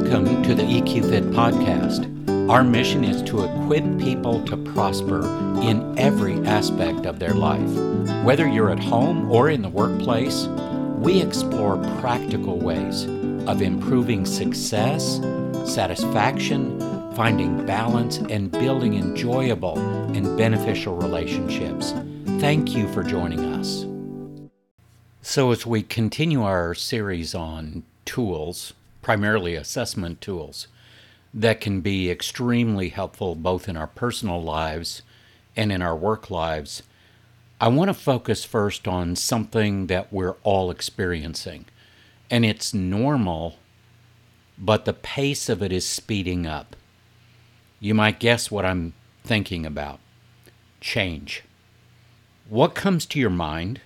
Welcome to the EQ Fit podcast. Our mission is to equip people to prosper in every aspect of their life. Whether you're at home or in the workplace, we explore practical ways of improving success, satisfaction, finding balance, and building enjoyable and beneficial relationships. Thank you for joining us. So, as we continue our series on tools, primarily assessment tools, that can be extremely helpful both in our personal lives and in our work lives, I want to focus first on something that we're all experiencing. And it's normal, but the pace of it is speeding up. You might guess what I'm thinking about change. What comes to your mind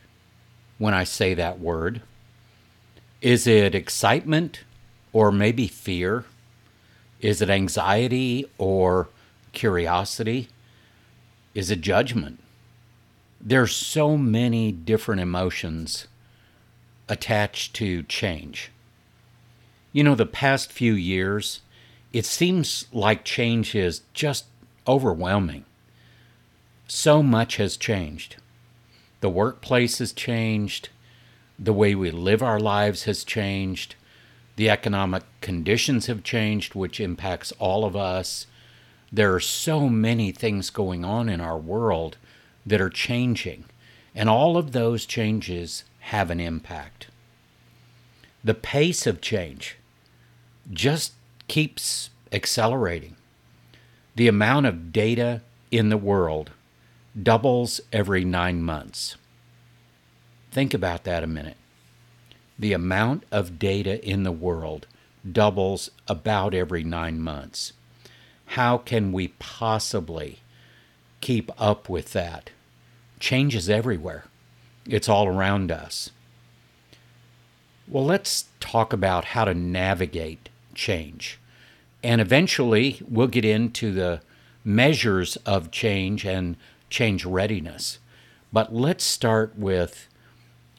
when I say that word? Is it excitement or maybe fear? Is it anxiety or curiosity? Is it judgment? There's so many different emotions attached to change. You know, the past few years, it seems like change is just overwhelming. So much has changed. The workplace has changed. The way we live our lives has changed. The economic conditions have changed, which impacts all of us. There are so many things going on in our world that are changing, and all of those changes have an impact. The pace of change just keeps accelerating. The amount of data in the world doubles every nine months. Think about that a minute. The amount of data in the world doubles about every nine months. How can we possibly keep up with that? Change is everywhere, it's all around us. Well, let's talk about how to navigate change. And eventually, we'll get into the measures of change and change readiness. But let's start with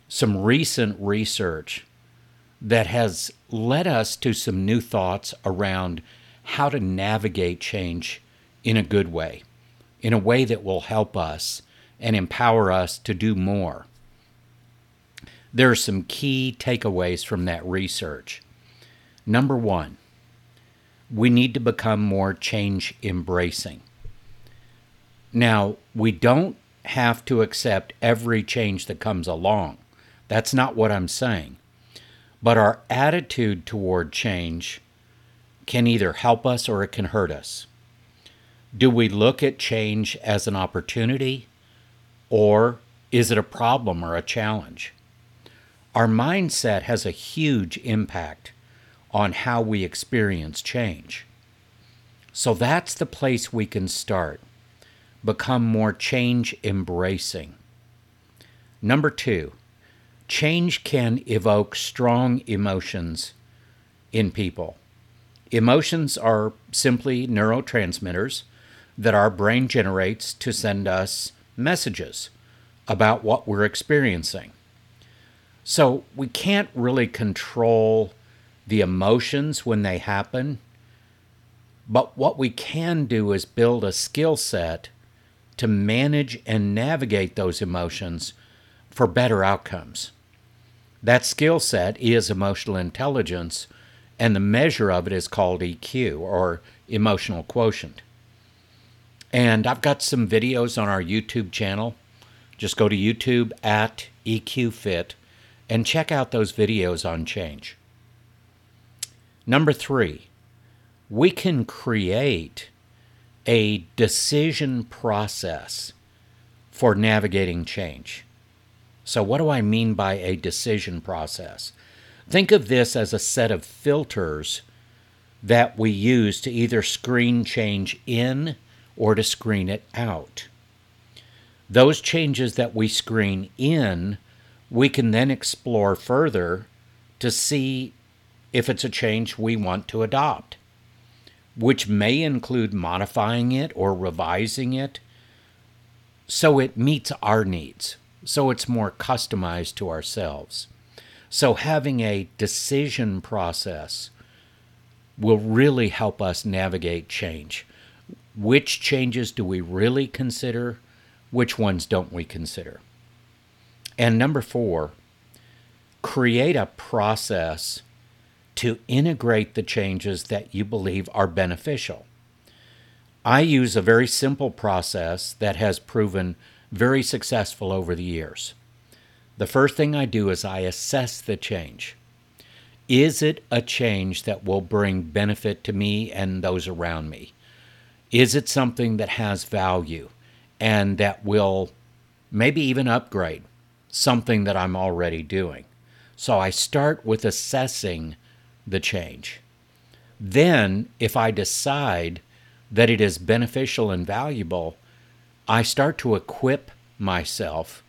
some recent research that has led us to some new thoughts around how to navigate change in a good way, in a way that will help us and empower us to do more. There are some key takeaways from that research. Number one, we need to become more change embracing. Now, we don't have to accept every change that comes along. That's not what I'm saying. But our attitude toward change can either help us or it can hurt us. Do we look at change as an opportunity or is it a problem or a challenge? Our mindset has a huge impact on how we experience change. So that's the place we can start. Become more change embracing. Number two, change can evoke strong emotions in people. Emotions are simply neurotransmitters that our brain generates to send us messages about what we're experiencing. So we can't really control the emotions when they happen, but what we can do is build a skill set to manage and navigate those emotions for better outcomes. That skill set is emotional intelligence, and the measure of it is called EQ or emotional quotient. And I've got some videos on our YouTube channel. Just go to YouTube at EQFit and check out those videos on change. Number three, we can create a decision process for navigating change. So, what do I mean by a decision process? Think of this as a set of filters that we use to either screen change in or to screen it out. Those changes that we screen in, we can then explore further to see if it's a change we want to adopt, which may include modifying it or revising it so it meets our needs so it's more customized to ourselves. So having a decision process will really help us navigate change. Which changes do we really consider? Which ones don't we consider? And number four, create a process to integrate the changes that you believe are beneficial. I use a very simple process that has proven very successful over the years. The first thing I do is I assess the change. Is it a change that will bring benefit to me and those around me? Is it something that has value and that will maybe even upgrade something that I'm already doing? So I start with assessing the change. Then, if I decide that it is beneficial and valuable, I start to equip myself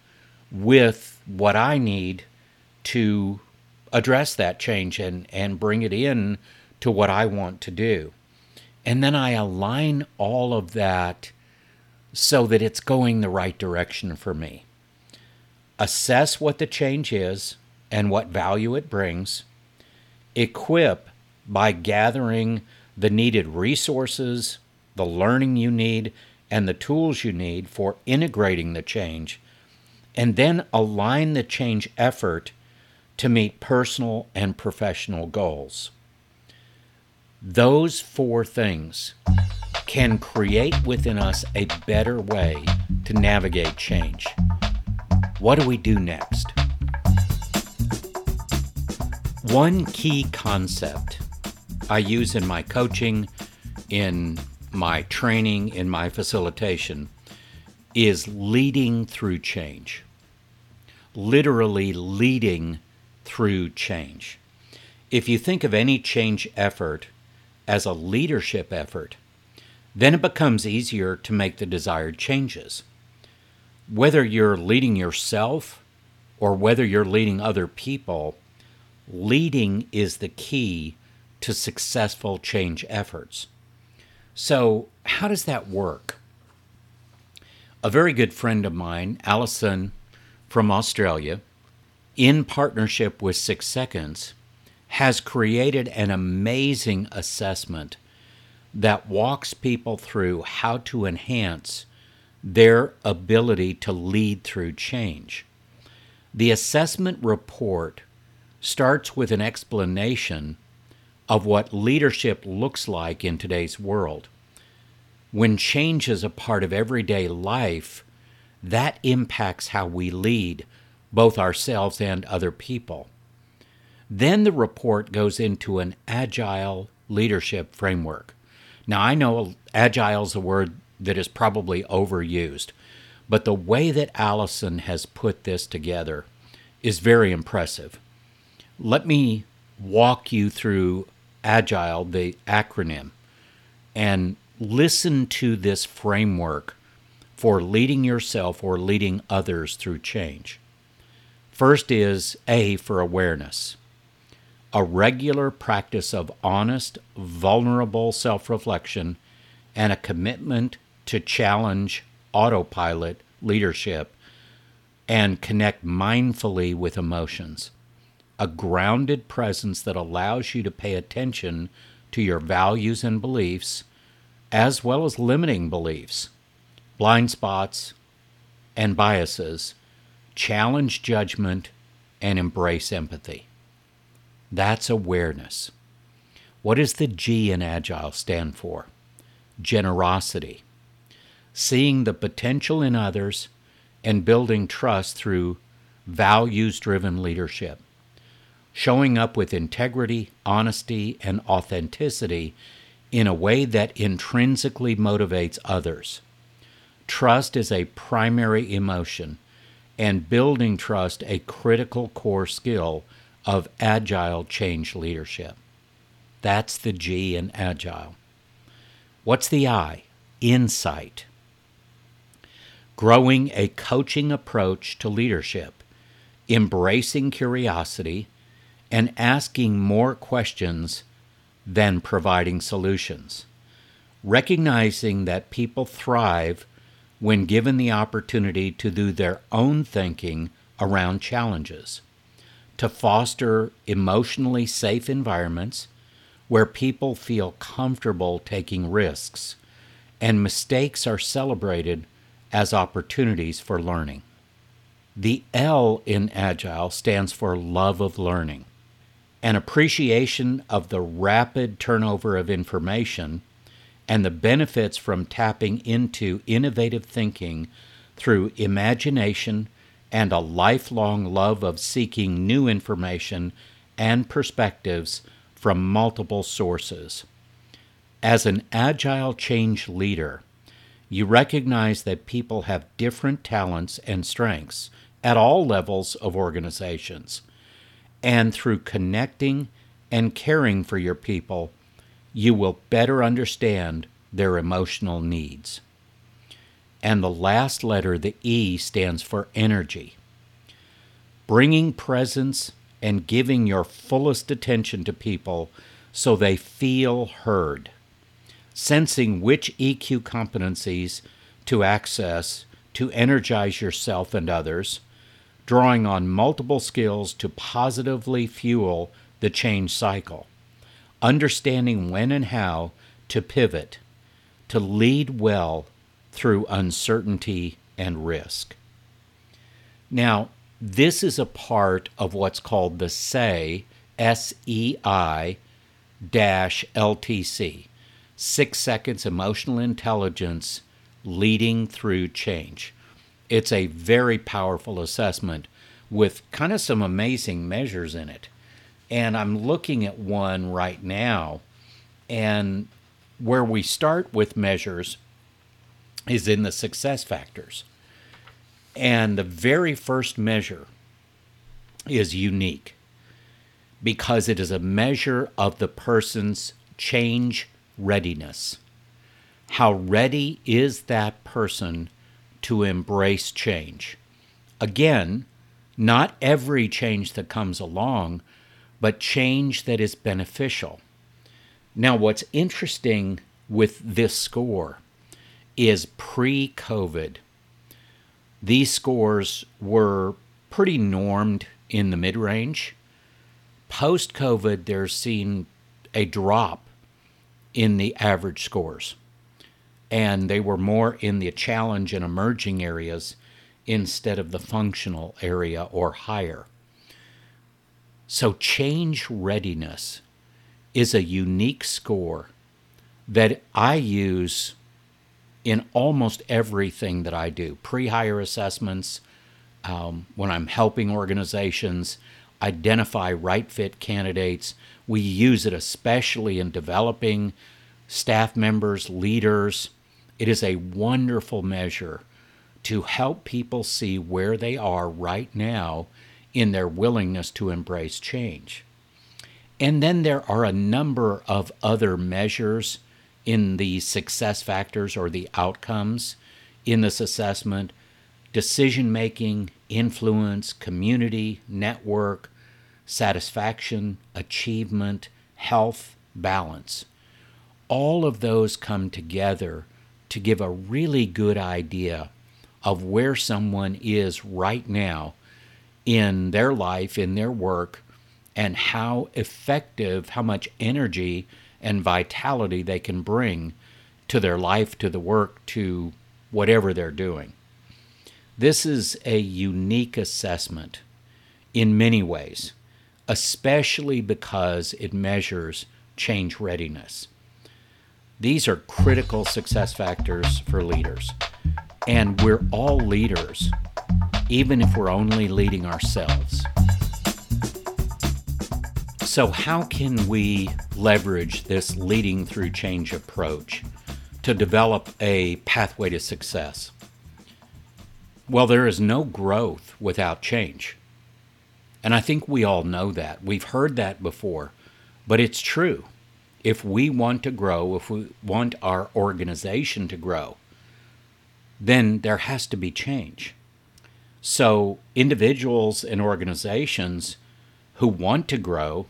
with what I need to address that change and, and bring it in to what I want to do. And then I align all of that so that it's going the right direction for me. Assess what the change is and what value it brings. Equip by gathering the needed resources, the learning you need, and the tools you need for integrating the change, and then align the change effort to meet personal and professional goals. Those four things can create within us a better way to navigate change. What do we do next? One key concept I use in my coaching, in my training, in my facilitation, is leading through change. Literally leading through change. If you think of any change effort as a leadership effort, then it becomes easier to make the desired changes. Whether you're leading yourself or whether you're leading other people, leading is the key to successful change efforts. So, how does that work? A very good friend of mine, Allison from Australia, in partnership with Six Seconds, has created an amazing assessment that walks people through how to enhance their ability to lead through change. The assessment report starts with an explanation of what leadership looks like in today's world. When change is a part of everyday life, that impacts how we lead both ourselves and other people. Then the report goes into an agile leadership framework. Now, I know agile is a word that is probably overused, but the way that Allison has put this together is very impressive. Let me walk you through Agile, the acronym, and listen to this framework for leading yourself or leading others through change. First is A for awareness, a regular practice of honest, vulnerable self reflection and a commitment to challenge autopilot leadership and connect mindfully with emotions a grounded presence that allows you to pay attention to your values and beliefs, as well as limiting beliefs, blind spots, and biases, challenge judgment, and embrace empathy. That's awareness. What does the G in Agile stand for? Generosity. Seeing the potential in others and building trust through values driven leadership showing up with integrity, honesty, and authenticity in a way that intrinsically motivates others. Trust is a primary emotion, and building trust a critical core skill of agile change leadership. That's the G in agile. What's the I? Insight. Growing a coaching approach to leadership, embracing curiosity, and asking more questions than providing solutions. Recognizing that people thrive when given the opportunity to do their own thinking around challenges, to foster emotionally safe environments where people feel comfortable taking risks and mistakes are celebrated as opportunities for learning. The L in Agile stands for love of learning, an appreciation of the rapid turnover of information and the benefits from tapping into innovative thinking through imagination and a lifelong love of seeking new information and perspectives from multiple sources. As an agile change leader, you recognize that people have different talents and strengths at all levels of organizations. And through connecting and caring for your people, you will better understand their emotional needs. And the last letter, the E, stands for energy. Bringing presence and giving your fullest attention to people so they feel heard. Sensing which EQ competencies to access to energize yourself and others, drawing on multiple skills to positively fuel the change cycle understanding when and how to pivot, to lead well through uncertainty and risk. Now, this is a part of what's called the SEI, S E I dash LTC, six seconds emotional intelligence leading through change. It's a very powerful assessment with kind of some amazing measures in it. And I'm looking at one right now, and where we start with measures is in the success factors. And the very first measure is unique because it is a measure of the person's change readiness. How ready is that person to embrace change? Again, not every change that comes along but change that is beneficial. Now, what's interesting with this score is pre COVID, these scores were pretty normed in the mid range. Post COVID, there's seen a drop in the average scores, and they were more in the challenge and emerging areas instead of the functional area or higher. So, change readiness is a unique score that I use in almost everything that I do pre hire assessments, um, when I'm helping organizations identify right fit candidates. We use it especially in developing staff members, leaders. It is a wonderful measure to help people see where they are right now in their willingness to embrace change. And then there are a number of other measures in the success factors or the outcomes in this assessment decision making, influence, community, network, satisfaction, achievement, health, balance. All of those come together to give a really good idea of where someone is right now in their life, in their work, and how effective, how much energy and vitality they can bring to their life, to the work, to whatever they're doing. This is a unique assessment in many ways, especially because it measures change readiness. These are critical success factors for leaders, and we're all leaders even if we're only leading ourselves. So, how can we leverage this leading through change approach to develop a pathway to success? Well, there is no growth without change. And I think we all know that. We've heard that before, but it's true. If we want to grow, if we want our organization to grow, then there has to be change. So, individuals and organizations who want to grow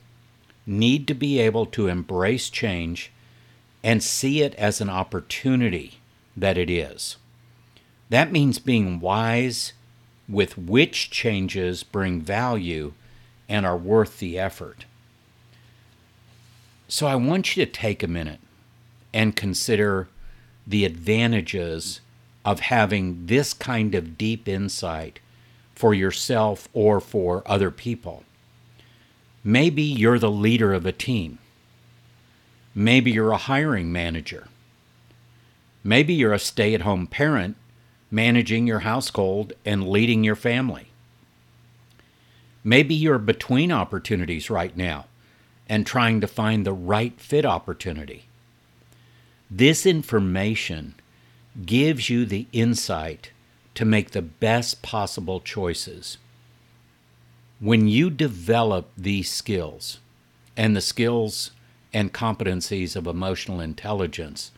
need to be able to embrace change and see it as an opportunity that it is. That means being wise with which changes bring value and are worth the effort. So I want you to take a minute and consider the advantages of having this kind of deep insight for yourself or for other people. Maybe you're the leader of a team. Maybe you're a hiring manager. Maybe you're a stay at home parent managing your household and leading your family. Maybe you're between opportunities right now and trying to find the right fit opportunity. This information gives you the insight to make the best possible choices. When you develop these skills and the skills and competencies of emotional intelligence,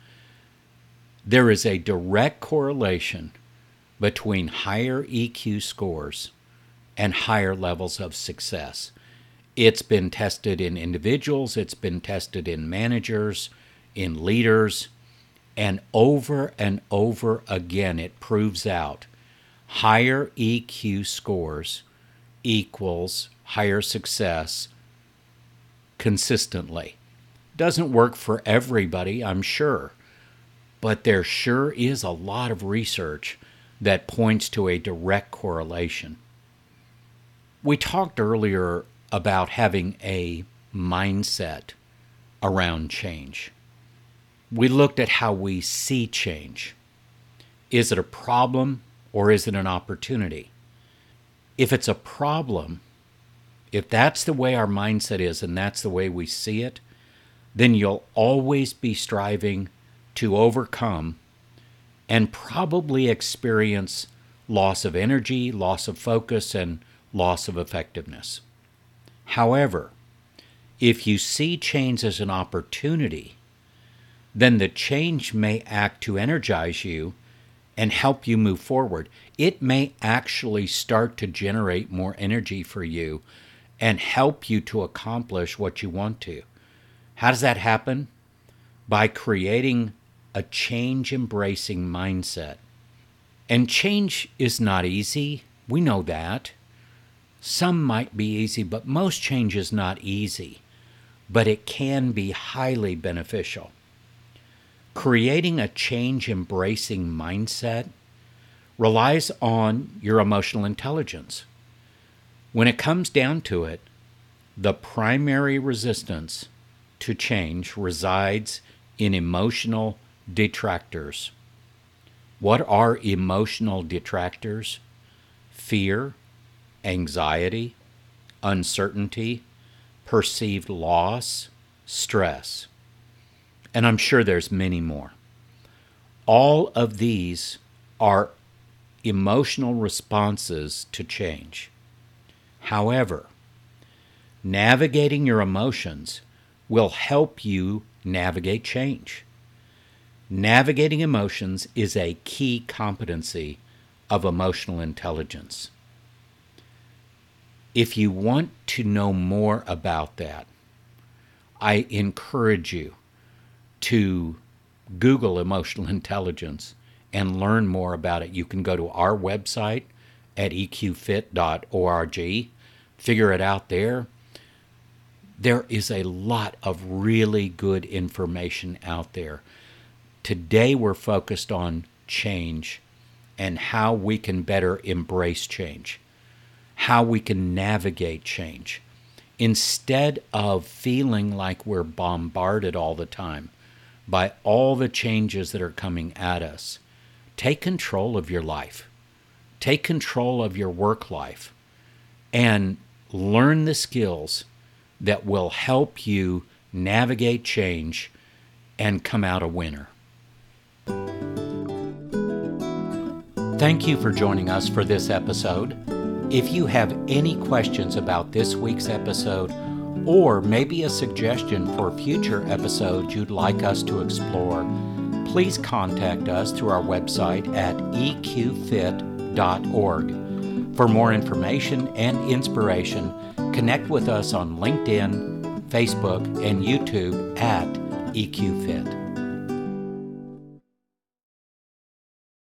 there is a direct correlation between higher EQ scores and higher levels of success. It's been tested in individuals, it's been tested in managers, in leaders, and over and over again it proves out higher EQ scores equals higher success consistently. Doesn't work for everybody, I'm sure, but there sure is a lot of research that points to a direct correlation. We talked earlier about having a mindset around change. We looked at how we see change. Is it a problem or is it an opportunity? If it's a problem, if that's the way our mindset is and that's the way we see it, then you'll always be striving to overcome and probably experience loss of energy, loss of focus, and loss of effectiveness. However, if you see change as an opportunity, then the change may act to energize you and help you move forward. It may actually start to generate more energy for you and help you to accomplish what you want to. How does that happen? By creating a change embracing mindset. And change is not easy. We know that. Some might be easy, but most change is not easy. But it can be highly beneficial. Creating a change embracing mindset relies on your emotional intelligence. When it comes down to it, the primary resistance to change resides in emotional detractors. What are emotional detractors? Fear, anxiety, uncertainty, perceived loss, stress. And I'm sure there's many more. All of these are emotional responses to change. However, navigating your emotions will help you navigate change. Navigating emotions is a key competency of emotional intelligence. If you want to know more about that, I encourage you to Google emotional intelligence and learn more about it. You can go to our website at eqfit.org, figure it out there. There is a lot of really good information out there. Today, we're focused on change and how we can better embrace change, how we can navigate change. Instead of feeling like we're bombarded all the time by all the changes that are coming at us, take control of your life, take control of your work life, and learn the skills that will help you navigate change and come out a winner. Thank you for joining us for this episode. If you have any questions about this week's episode, or maybe a suggestion for future episodes you'd like us to explore, please contact us through our website at eqfit.org. For more information and inspiration, connect with us on LinkedIn, Facebook, and YouTube at EQFit.